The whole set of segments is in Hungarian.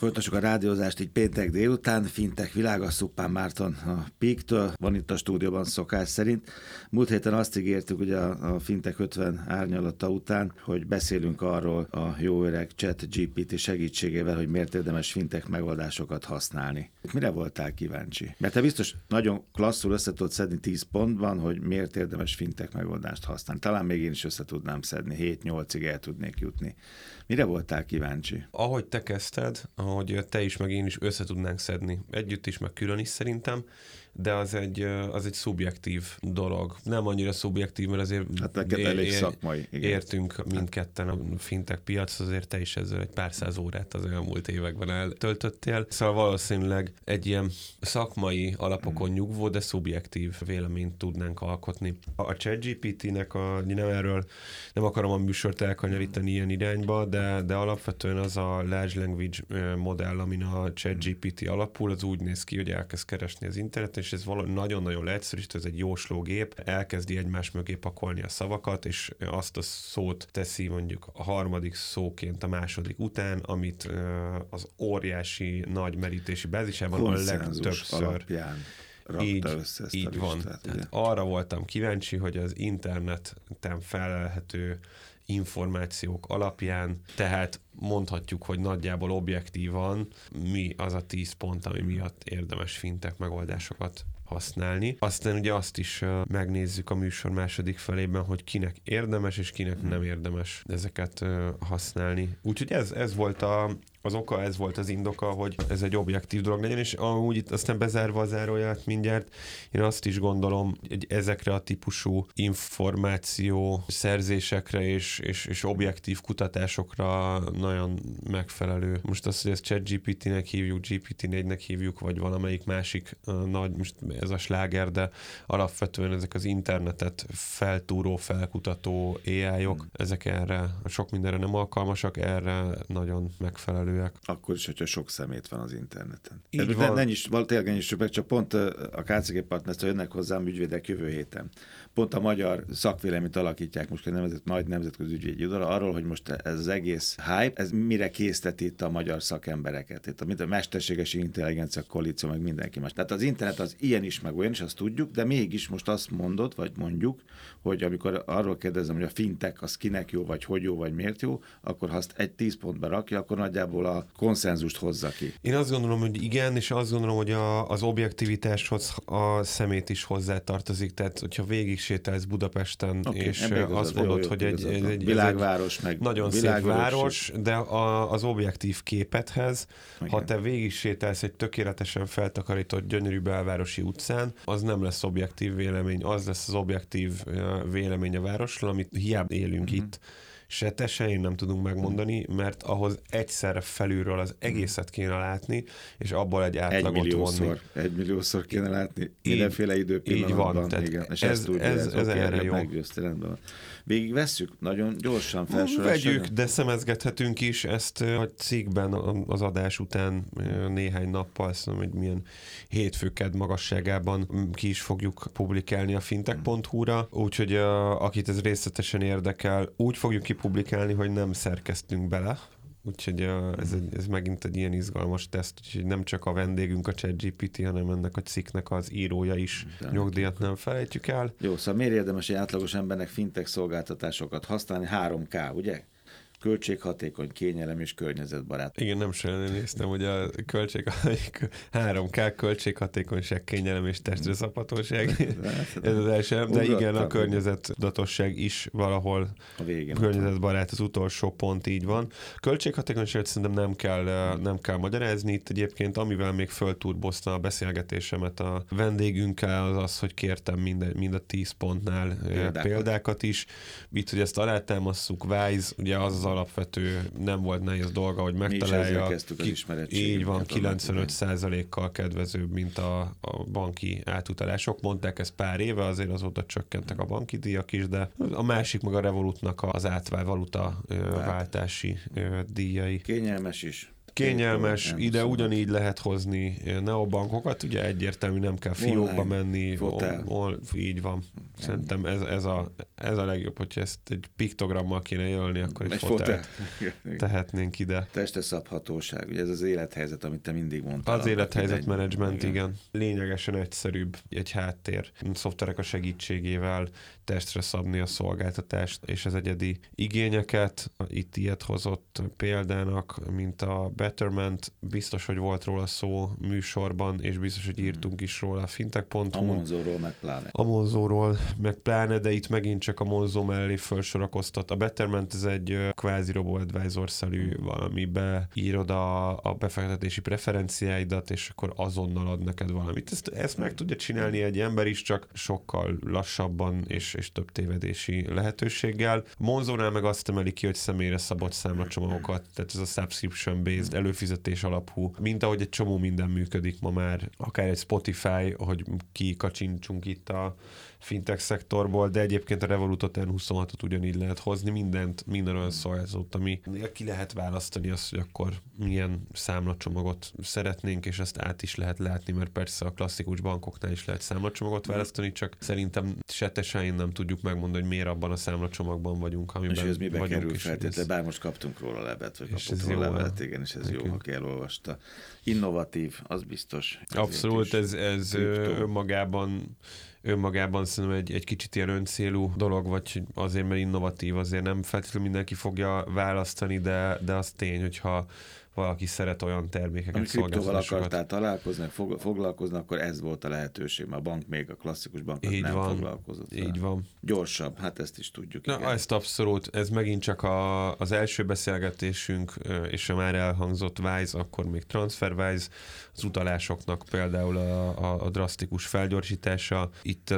Folytassuk a rádiózást így péntek délután. Fintek világa, Szuppán Márton a Píktől, van itt a stúdióban szokás szerint. Múlt héten azt ígértük a, a Fintek 50 árnyalata után, hogy beszélünk arról a jó öreg chat GPT segítségével, hogy miért érdemes fintek megoldásokat használni. Mire voltál kíváncsi? Mert te biztos nagyon klasszul össze tudod szedni 10 pontban, hogy miért érdemes fintek megoldást használni. Talán még én is össze tudnám szedni, 7-8-ig el tudnék jutni. Mire voltál kíváncsi? Ahogy te kezdted, ahogy te is, meg én is össze tudnánk szedni. Együtt is, meg külön is szerintem de az egy, az egy szubjektív dolog. Nem annyira szubjektív, mert azért hát neked elég szakmai. Igen. Értünk mindketten a fintech piac, azért te is ezzel egy pár száz órát az elmúlt években eltöltöttél. Szóval valószínűleg egy ilyen szakmai alapokon hmm. nyugvó, de szubjektív véleményt tudnánk alkotni. A ChatGPT-nek a, nem erről nem akarom a műsort elkanyarítani ilyen irányba, de, de alapvetően az a large language modell, amin a ChatGPT alapul, az úgy néz ki, hogy elkezd keresni az interneten, és ez valami nagyon-nagyon leegyszerűsítő, ez egy jóslógép, elkezdi egymás mögé pakolni a szavakat, és azt a szót teszi mondjuk a harmadik szóként a második után, amit az óriási nagy merítési bázisában a legtöbbször alapján így, össze ezt így van. Tehát arra voltam kíváncsi, hogy az interneten felelhető információk alapján, tehát mondhatjuk, hogy nagyjából objektívan mi az a 10 pont, ami miatt érdemes fintek megoldásokat használni. Aztán ugye azt is megnézzük a műsor második felében, hogy kinek érdemes és kinek nem érdemes ezeket használni. Úgyhogy ez, ez volt a, az oka, ez volt az indoka, hogy ez egy objektív dolog legyen, és amúgy itt aztán bezárva a záróját mindjárt, én azt is gondolom, hogy ezekre a típusú információ szerzésekre és, és, és objektív kutatásokra nagyon megfelelő. Most azt, hogy ezt ChatGPT-nek hívjuk, GPT-4-nek hívjuk, vagy valamelyik másik nagy, most ez a sláger, de alapvetően ezek az internetet feltúró, felkutató AI-ok, hmm. ezek erre, sok mindenre nem alkalmasak, erre nagyon megfelelő megfelelőek. Akkor is, hogyha sok szemét van az interneten. Így van. Nem, nem is, tényleg is meg, csak pont a KCG partnertől jönnek hozzám ügyvédek jövő héten. Pont a magyar szakvéleményt alakítják most a nemzet, nagy nemzetközi ügyvédi udara arról, hogy most ez az egész hype, ez mire készteti itt a magyar szakembereket. Itt a, mint a mesterséges intelligencia koalíció, meg mindenki más. Tehát az internet az ilyen is, meg olyan is, azt tudjuk, de mégis most azt mondod, vagy mondjuk, hogy amikor arról kérdezem, hogy a fintek az kinek jó, vagy hogy jó, vagy miért jó, akkor ha azt egy tíz pontba rakja, akkor nagyjából igazából a konszenzust hozza ki. Én azt gondolom, hogy igen, és azt gondolom, hogy a, az objektivitáshoz a szemét is hozzátartozik. Tehát, hogyha végig sétálsz Budapesten, okay, és azt mondod, hogy egy, egy, egy világváros, meg nagyon szép város, de a, az objektív képethez, igen. ha te végig sétálsz egy tökéletesen feltakarított, gyönyörű belvárosi utcán, az nem lesz objektív vélemény, az lesz az objektív vélemény a városról, amit hiába élünk uh-huh. itt se te, se én nem tudunk megmondani, mert ahhoz egyszerre felülről az egészet kéne látni, és abból egy átlagot egy milliószor, vonni. Egy milliószor kéne látni, mindenféle időpillanatban. Így van, tehát igen, és ez, ez, ez, ez erre jó. Meggyőzte, rendben Végig vesszük, nagyon gyorsan felsorolásra. Vegyük, de szemezgethetünk is ezt a cikkben az adás után néhány nappal, azt mondom, hogy milyen hétfőked magasságában ki is fogjuk publikálni a fintech.hu-ra, úgyhogy akit ez részletesen érdekel, úgy fogjuk kipublikálni, hogy nem szerkeztünk bele, Úgyhogy ez, egy, ez megint egy ilyen izgalmas teszt, úgyhogy nem csak a vendégünk a ChatGPT, hanem ennek a cikknek az írója is De nyugdíjat nem felejtjük el. Jó, szóval miért érdemes egy átlagos embernek fintech szolgáltatásokat használni? 3K, ugye? Költséghatékony, kényelem és környezetbarát. Igen, nem sem néztem, hogy a költség, 3K költséghatékonyság, kényelem és testre szabhatóság. Ez az első, de igen, a környezetdatosság is valahol a végén környezetbarát, az utolsó pont így van. Költséghatékonyságot szerintem nem kell, nem kell magyarázni. Itt egyébként, amivel még fölturbozta a beszélgetésemet a vendégünkkel, az az, hogy kértem mind, mind a 10 pontnál példákat, példákat is. Itt, hogy ezt alátámasztjuk, Wise, ugye az az alapvető nem volt nehéz dolga, hogy megtalálja. Mi is ki, így van, 95%-kal kedvezőbb, mint a, a banki átutalások. Mondták ezt pár éve, azért azóta csökkentek a banki díjak is, de a másik meg a Revolutnak az átvál valuta váltási díjai. Kényelmes is Kényelmes, ide ugyanígy lehet hozni neobankokat, ugye egyértelmű, nem kell fiókba menni, ol, így van. Szerintem ez, ez, a, ez a legjobb, hogyha ezt egy piktogrammal kéne jelölni, akkor egy, egy fotel tehetnénk ide. Testre szabhatóság, ugye ez az élethelyzet, amit te mindig mondtál. Az élethelyzet menedzsment, igen. igen. Lényegesen egyszerűbb egy háttér szoftverek a segítségével testre szabni a szolgáltatást és az egyedi igényeket. Itt ilyet hozott példának, mint a Betterment, biztos, hogy volt róla szó műsorban, és biztos, hogy írtunk is róla a fintech.hu. A Monzóról meg pláne. A Monzóról meg pláne, de itt megint csak a Monzó mellé felsorakoztat. A Betterment ez egy kvázi robo-advisor-szerű valami, beírod a, a befektetési preferenciáidat, és akkor azonnal ad neked valamit. Ezt, ezt meg tudja csinálni egy ember is, csak sokkal lassabban és, és több tévedési lehetőséggel. Monzónál meg azt emeli ki, hogy személyre szabott számlacsomagokat, tehát ez a előfizetés alapú, mint ahogy egy csomó minden működik ma már, akár egy Spotify, hogy kikacsintsunk itt a fintech szektorból, de egyébként a Revolutot N26-ot ugyanígy lehet hozni, mindent, minden olyan szolgáltatót, ami ki lehet választani azt, hogy akkor milyen számlacsomagot szeretnénk, és ezt át is lehet látni, mert persze a klasszikus bankoknál is lehet számlacsomagot választani, csak szerintem se te se én nem tudjuk megmondani, hogy miért abban a számlacsomagban vagyunk, amiben és ez mibe vagyunk. Kerül feltétlenül, bár most kaptunk róla levet, vagy kaptunk róla levet, igen, és ez okay. jó, aki elolvasta. Innovatív, az biztos. Abszolút, ez, ez önmagában önmagában szerintem egy, egy kicsit ilyen öncélú dolog, vagy azért, mert innovatív, azért nem feltétlenül mindenki fogja választani, de, de az tény, hogyha valaki szeret olyan termékeket, Ami kriptóval akartál találkozni, foglalkozni, akkor ez volt a lehetőség, mert a bank még a klasszikus bank így nem van, foglalkozott. Így van. Gyorsabb, hát ezt is tudjuk. Na, igen. ezt abszolút, ez megint csak a, az első beszélgetésünk, és a már elhangzott Wise, akkor még TransferWise, az utalásoknak például a, a, a drasztikus felgyorsítása. Itt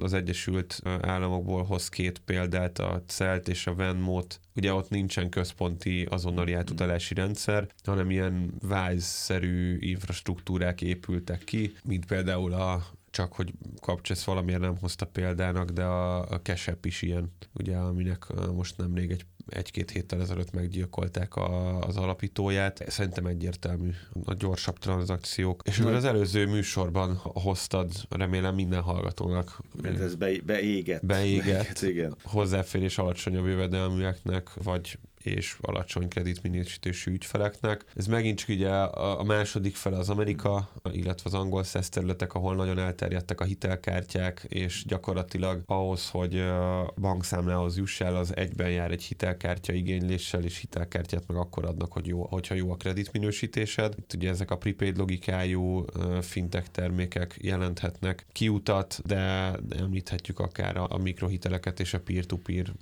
az Egyesült Államokból hoz két példát, a CELT és a Venmo-t. Ugye ott nincsen központi azonnali átutalási rendszer, hanem ilyen Wise-szerű infrastruktúrák épültek ki, mint például a csak hogy kapcsolsz valamiért nem hozta példának, de a, a Kesep is ilyen, ugye, aminek most nemrég egy egy-két héttel ezelőtt meggyilkolták a, az alapítóját. Szerintem egyértelmű a gyorsabb tranzakciók. És akkor az előző műsorban hoztad, remélem minden hallgatónak. Mert ez be, beégett. Beégett. igen. Hozzáférés alacsonyabb jövedelműeknek, vagy és alacsony kreditminősítésű ügyfeleknek. Ez megint csak ugye a, második fele az Amerika, illetve az angol szesz területek, ahol nagyon elterjedtek a hitelkártyák, és gyakorlatilag ahhoz, hogy bankszámlához juss el, az egyben jár egy hitelkártya igényléssel, és hitelkártyát meg akkor adnak, hogy jó, hogyha jó a kreditminősítésed. Itt ugye ezek a prepaid logikájú fintech termékek jelenthetnek kiutat, de említhetjük akár a mikrohiteleket és a peer-to-peer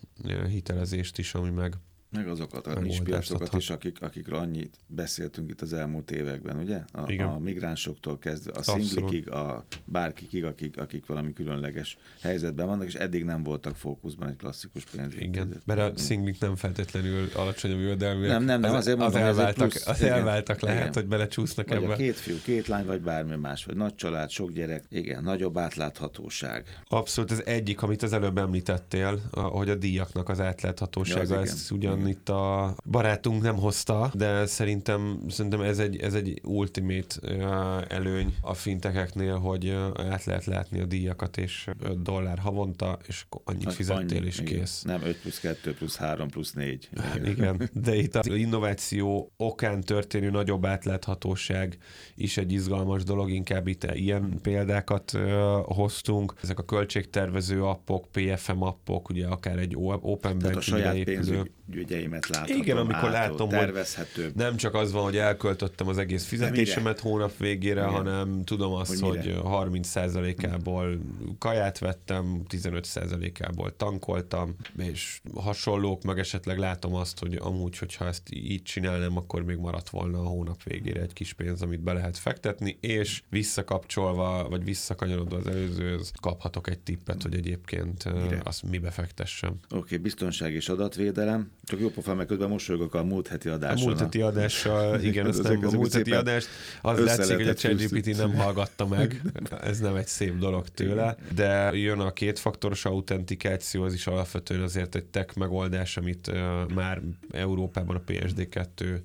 hitelezést is, ami meg meg azokat a piacokat is, akik, akikről annyit beszéltünk itt az elmúlt években, ugye? A, a migránsoktól kezdve a szinglikig, a bárkikig, akik, akik valami különleges helyzetben vannak, és eddig nem voltak fókuszban egy klasszikus pénzügyi. Igen, mert a szinglik nem feltétlenül alacsonyabb jövedelműek. Nem, nem, nem, azért mondom, az elváltak, plusz, az elváltak igen, lehet, igen. hogy belecsúsznak vagy ebbe. két fiú, két lány, vagy bármi más, vagy nagy család, sok gyerek, igen, nagyobb átláthatóság. Abszolút, ez egyik, amit az előbb említettél, hogy a díjaknak az átláthatósága, ja, az ez ugyan igen. itt a barátunk nem hozta, de szerintem, szerintem ez egy, ez egy ultimate előny a fintekeknél, hogy át lehet látni a díjakat, és 5 dollár havonta, és annyit hát fizettél, annyi, és igen. kész. Nem 5 plusz 2 plusz 3 plusz 4. Igen, igen. de itt az innováció okán történő nagyobb átláthatóság is egy izgalmas dolog, inkább itt ilyen példákat hoztunk. Ezek a költségtervező appok, PFM appok, ugye akár egy open banking a saját pénzügyeimet láthatom Igen, amikor át, látom, tervezhető. hogy nem csak az van, hogy elköltöttem az egész fizetésemet hónap végére, Igen. hanem tudom azt, hogy, hogy 30%-ából kaját vettem, 15%-ából tankoltam, és hasonlók, meg esetleg látom azt, hogy amúgy, hogyha ezt így csinálnám, akkor még maradt volna a hónap végére egy kis pénz, amit be lehet fektetni, és visszakapcsolva, vagy visszakanyarodva az előzőhöz kaphatok egy tippet, hogy egyébként Mire? azt mibe fektessem. Oké, okay, biztonság és adatvédelem. Csak jó pofán, meg közben mosolygok a múlt heti adással. A múlt heti adással, igen, ezt nem, a múlt heti adást. Az látszik, hogy a ChatGPT nem hallgatta meg, ez nem egy szép dolog tőle, de jön a kétfaktoros autentikáció, az is alapvetően azért egy tech megoldás, amit uh, már Európában a PSD2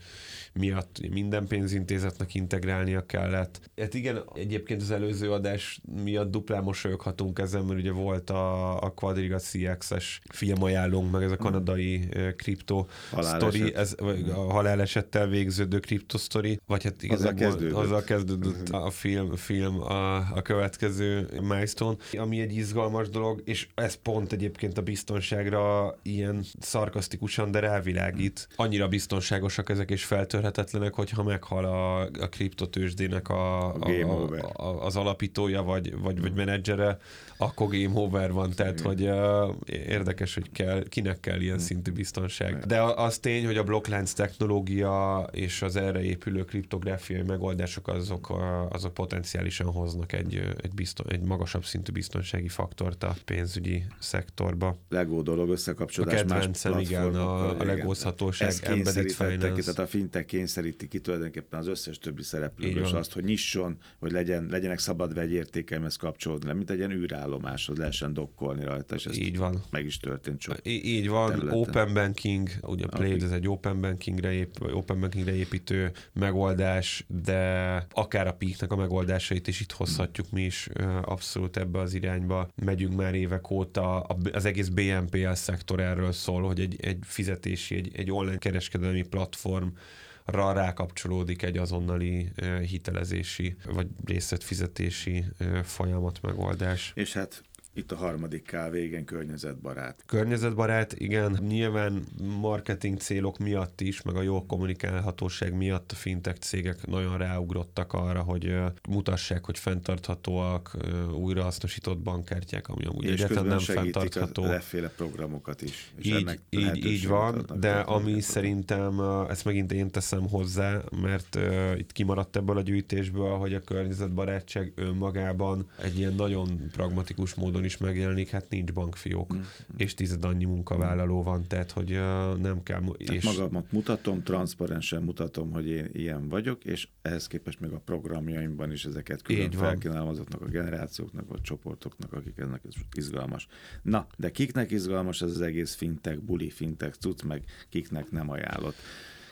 miatt minden pénzintézetnek integrálnia kellett. Hát igen, egyébként az előző adás miatt duplán mosolyoghatunk ezen, mert ugye volt a, a Quadriga CX-es filmajánlónk, meg ez a kanadai kripto sztori, ez a halálesettel végződő kripto sztori, vagy hát igazából azzal kezdődött, azzal kezdődött a film, film a, a következő milestone, ami egy izgalmas dolog, és ez pont egyébként a biztonságra ilyen szarkasztikusan, de rávilágít. Annyira biztonságosak ezek és feltörhetetlenek, hogyha meghal a, a kriptotősdének a, a, a, a, az alapítója, vagy, vagy, vagy menedzsere, akkor game over van, tehát hogy uh, érdekes, hogy kell, kinek kell ilyen szintű biztonság. De az tény, hogy a blokklánc technológia és az erre épülő kriptográfiai megoldások azok, azok potenciálisan hoznak egy, egy, bizton, egy magasabb szintű biztonsági faktort a pénzügyi szektorba. Legó dolog összekapcsolódás a kedvencem, igen, a, a legózhatóság, embedded finance. Tehát a fintech kényszeríti ki tulajdonképpen az összes többi szereplőről azt, hogy nyisson, hogy legyen, legyenek szabad vegyértékelmez kapcsolódni, mint egy ilyen űrállomáshoz lehessen dokkolni rajta, és ez így van. meg is történt sok Így van, területen. open banking, ugye a Play, ez egy open bankingre, ép, open bankingre építő megoldás, de akár a peaknek a megoldásait is itt hozhatjuk mi is abszolút ebbe az irányba. Megyünk már évek óta, az egész BNPL szektor erről szól, hogy egy, egy fizetési, egy, egy online kereskedelmi platform ra rákapcsolódik egy azonnali hitelezési vagy részletfizetési folyamat megoldás. És hát itt a harmadik kávé, igen, környezetbarát. Környezetbarát, igen. Nyilván marketing célok miatt is, meg a jó kommunikálhatóság miatt a fintech cégek nagyon ráugrottak arra, hogy mutassák, hogy fenntarthatóak, újrahasznosított bankkártyák, ami amúgy egyáltalán nem fenntartható. És leféle programokat is. És így, így, így van, de ami szerintem, ezt megint én teszem hozzá, mert uh, itt kimaradt ebből a gyűjtésből, hogy a környezetbarátság önmagában egy ilyen nagyon pragmatikus módon is megjelenik, hát nincs bankfiók, mm. és tized annyi munkavállaló van, tehát hogy nem kell... Tehát és... magamat mutatom, transzparensen mutatom, hogy én ilyen vagyok, és ehhez képest még a programjaimban is ezeket külön felkínálom azoknak a generációknak, vagy csoportoknak, akik ennek izgalmas. Na, de kiknek izgalmas ez az egész fintech, buli fintech cucc, meg kiknek nem ajánlott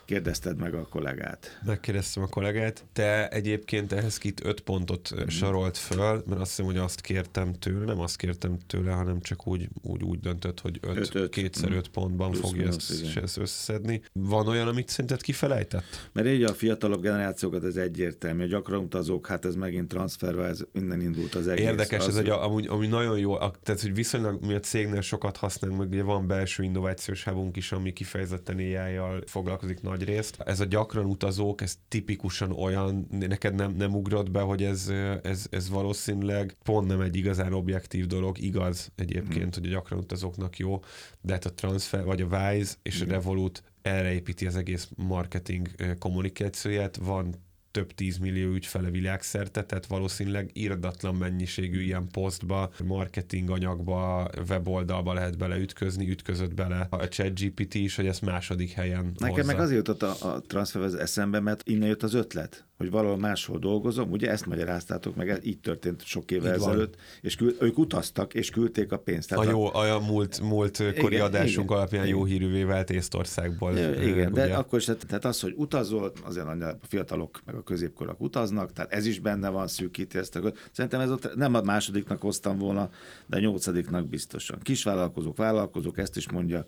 kérdezted meg a kollégát. Megkérdeztem a kollégát. Te egyébként ehhez kit öt pontot mm. föl, mert azt hiszem, hogy azt kértem tőle, nem azt kértem tőle, hanem csak úgy, úgy, úgy döntött, hogy öt, öt, öt. kétszer mm. öt pontban Plusz fogja ezt, ezt összeszedni. Van olyan, amit szerinted kifelejtett? Mert így a fiatalabb generációkat ez egyértelmű. A gyakran utazók, hát ez megint transferve, ez innen indult az egész. Érdekes, az ez egy, amúgy, amúgy nagyon jó, tehát hogy viszonylag mi a cégnél sokat használunk, meg ugye van belső innovációs hubunk is, ami kifejezetten ai foglalkozik nagy nagy részt. Ez a gyakran utazók, ez tipikusan olyan, neked nem, nem ugrott be, hogy ez, ez, ez valószínűleg pont nem egy igazán objektív dolog, igaz egyébként, mm. hogy a gyakran utazóknak jó, de hát a Transfer, vagy a Wise és mm. a Revolut erre építi az egész marketing kommunikációját. Van több tízmillió ügyfele világszerte, tehát valószínűleg írdatlan mennyiségű ilyen posztba, marketing anyagba, weboldalba lehet beleütközni, ütközött bele a ChatGPT is, hogy ezt második helyen Nekem hozza. meg azért jutott a, a transfer eszembe, mert innen jött az ötlet, hogy valahol máshol dolgozom, ugye ezt magyaráztátok meg, így történt sok évvel ezelőtt, és kül, ők utaztak, és küldték a pénzt. Tehát a jó, a, a múlt, múlt igen, kori adásunk igen, alapján igen. jó hírűvé vált Észtországból. Igen, ugye? de akkor is, tehát az, hogy utazol, azért a fiatalok meg a középkorak utaznak, tehát ez is benne van szűkíti ezt. A, szerintem ez ott nem a másodiknak hoztam volna, de a nyolcadiknak biztosan. Kisvállalkozók, vállalkozók, ezt is mondja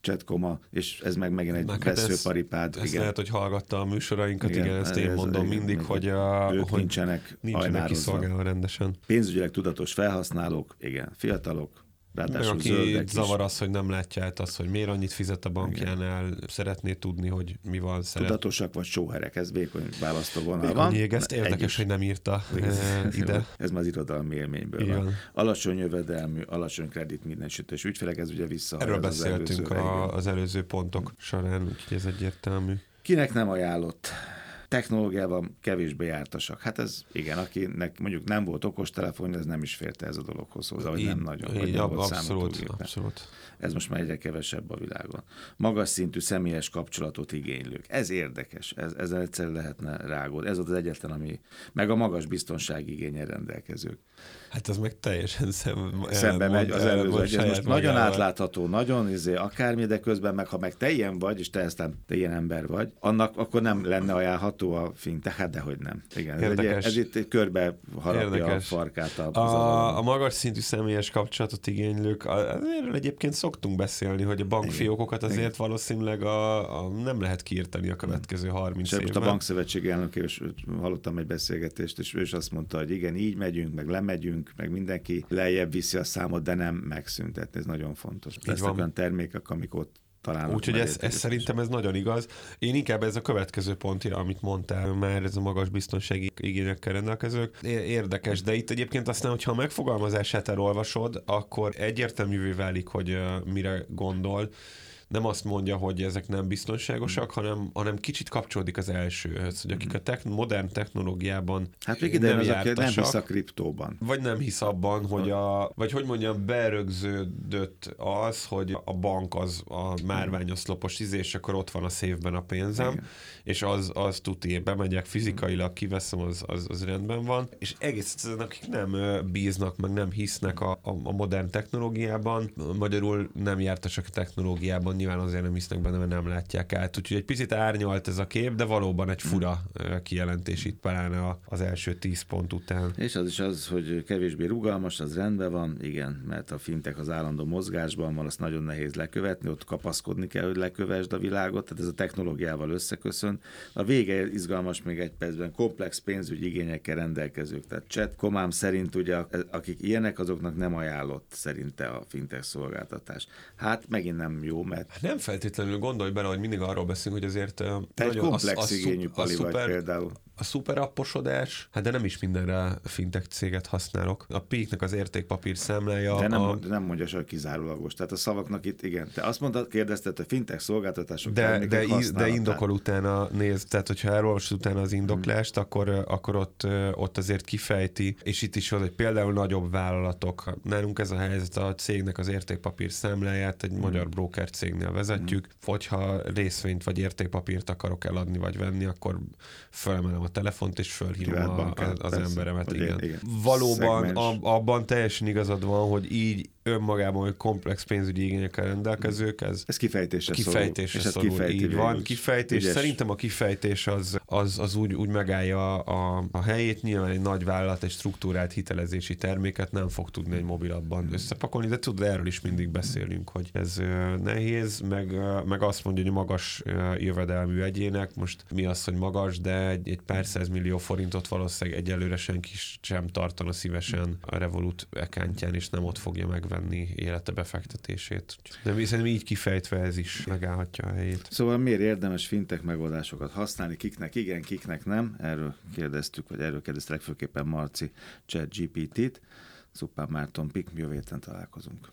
csetkoma, és ez meg megint egy meg veszőparipád. Hát ez, igen. lehet, hogy hallgatta a műsorainkat, igen, igen ezt én ez, mondom ez, mindig, hogy, a, ők hogy nincsenek, nincsenek kiszolgálva rendesen. Pénzügyileg tudatos felhasználók, igen, fiatalok, Ráadásul aki zöldek zavar az, hogy nem látja át azt, hogy miért annyit fizet a bankjánál, Igen. szeretné tudni, hogy mi van. Szeret... Tudatosak vagy sóherek, ez vékony választóvonal van. ezt érdekes, hogy nem írta ez, ide. Ez már az irodalmi élményből Igen. van. Alacsony jövedelmű, alacsony kredit mindensütés ügyfelek, ez ugye vissza. Erről beszéltünk az előző, a, az előző pontok során, úgyhogy ez egyértelmű. Kinek nem ajánlott? Technológiával kevésbé jártasak. Hát ez igen, akinek mondjuk nem volt okostelefon, ez nem is férte ez a dologhoz hozzá, vagy nem nagyon. Így, nem volt abszolút, abszolút. Ez most már egyre kevesebb a világon. Magas szintű személyes kapcsolatot igénylők. Ez érdekes, ez, ezzel egyszer lehetne rágódni. Ez az egyetlen, ami, meg a magas biztonsági igényel rendelkezők. Hát az meg teljesen szem, szembe megy az előző. Ez most nagyon átlátható, nagyon izé, akármi, de közben meg, ha meg te ilyen vagy, és te aztán te ilyen ember vagy, annak akkor nem lenne ajánlható a fintech, hát dehogy nem. Igen, ez, egy, ez itt körbe harapja Érdekes. a farkát. A, a, a magas szintű személyes kapcsolatot igénylők, azért egyébként szoktunk beszélni, hogy a bankfiókokat azért Igen. valószínűleg a, a, nem lehet kiirtani a következő 30 és évben. most a bankszövetség elnök, és hallottam egy beszélgetést, és ő is azt mondta, hogy igen, így megyünk, meg lemegyünk, meg mindenki lejjebb viszi a számot, de nem megszüntetni, ez nagyon fontos. Lesznek olyan termékek, amik ott talán. Úgyhogy ez, ez szerintem ez nagyon igaz. Én inkább ez a következő pont, amit mondtál, már ez a magas biztonsági igényekkel rendelkezők. Érdekes, de itt egyébként aztán, hogyha a megfogalmazását elolvasod, akkor egyértelművé válik, hogy mire gondol nem azt mondja, hogy ezek nem biztonságosak, hanem, hanem kicsit kapcsolódik az elsőhöz, hogy akik a techn- modern technológiában hát még nem, jártasak, nem hisz a kriptóban. Vagy nem hisz abban, hogy a, vagy hogy mondjam, berögződött az, hogy a bank az a márványoszlopos izé, és akkor ott van a szévben a pénzem, Igen. és az, az tuti, bemegyek fizikailag, kiveszem, az, az, az rendben van, és egész egyszerűen akik nem bíznak, meg nem hisznek a, a, a modern technológiában, magyarul nem jártasak a technológiában, nyilván azért nem hisznek benne, mert nem látják át. Úgyhogy egy picit árnyalt ez a kép, de valóban egy fura kijelentés itt pláne az első tíz pont után. És az is az, hogy kevésbé rugalmas, az rendben van, igen, mert a fintek az állandó mozgásban van, azt nagyon nehéz lekövetni, ott kapaszkodni kell, hogy lekövesd a világot, tehát ez a technológiával összeköszön. A vége izgalmas még egy percben, komplex pénzügyi igényekkel rendelkezők, tehát chat komám szerint ugye, akik ilyenek, azoknak nem ajánlott szerinte a fintech szolgáltatás. Hát megint nem jó, mert nem feltétlenül gondolj bele, hogy mindig arról beszélünk, hogy azért... Te egy komplex a, a, igényű pali a vagy szuper, például a szuperapposodás, hát de nem is mindenre fintech céget használok. A Peaknek az értékpapír számlája... De nem, a... nem mondja hogy kizárólagos. Tehát a szavaknak itt, igen. Te azt mondtad, kérdezted, hogy fintech szolgáltatások de, de, de indokol utána, néz, tehát hogyha elolvasod utána az indoklást, hmm. akkor, akkor ott, ott azért kifejti, és itt is az, hogy például nagyobb vállalatok, nálunk ez a helyzet, a cégnek az értékpapír számláját egy hmm. magyar broker cégnél vezetjük, hmm. hogyha részvényt vagy értékpapírt akarok eladni vagy venni, akkor felemelem a telefont, és fölhívom a, az, az emberemet. Igen. igen. Valóban a, abban teljesen igazad van, hogy így önmagában, hogy komplex pénzügyi igényekkel rendelkezők, ez, ez kifejtésre, kifejtésre szorul. szorul. Így van, kifejtés. Ügyes. Szerintem a kifejtés az, az, az úgy, úgy megállja a, a helyét. Nyilván egy nagy vállalat egy struktúrált hitelezési terméket nem fog tudni egy mobilabban hmm. összepakolni, de tudod, erről is mindig beszélünk, hogy ez nehéz, meg, meg azt mondja, hogy magas jövedelmű egyének, most mi az, hogy magas, de egy, egy pár millió forintot valószínűleg egyelőre senki sem tartana szívesen a Revolut ekántján, és nem ott fogja megvenni élete befektetését. De viszont így kifejtve ez is megállhatja a helyét. Szóval miért érdemes fintek megoldásokat használni, kiknek igen, kiknek nem? Erről kérdeztük, vagy erről kérdezte legfőképpen Marci chat GPT-t. Szupán Márton Pik, jövő héten találkozunk.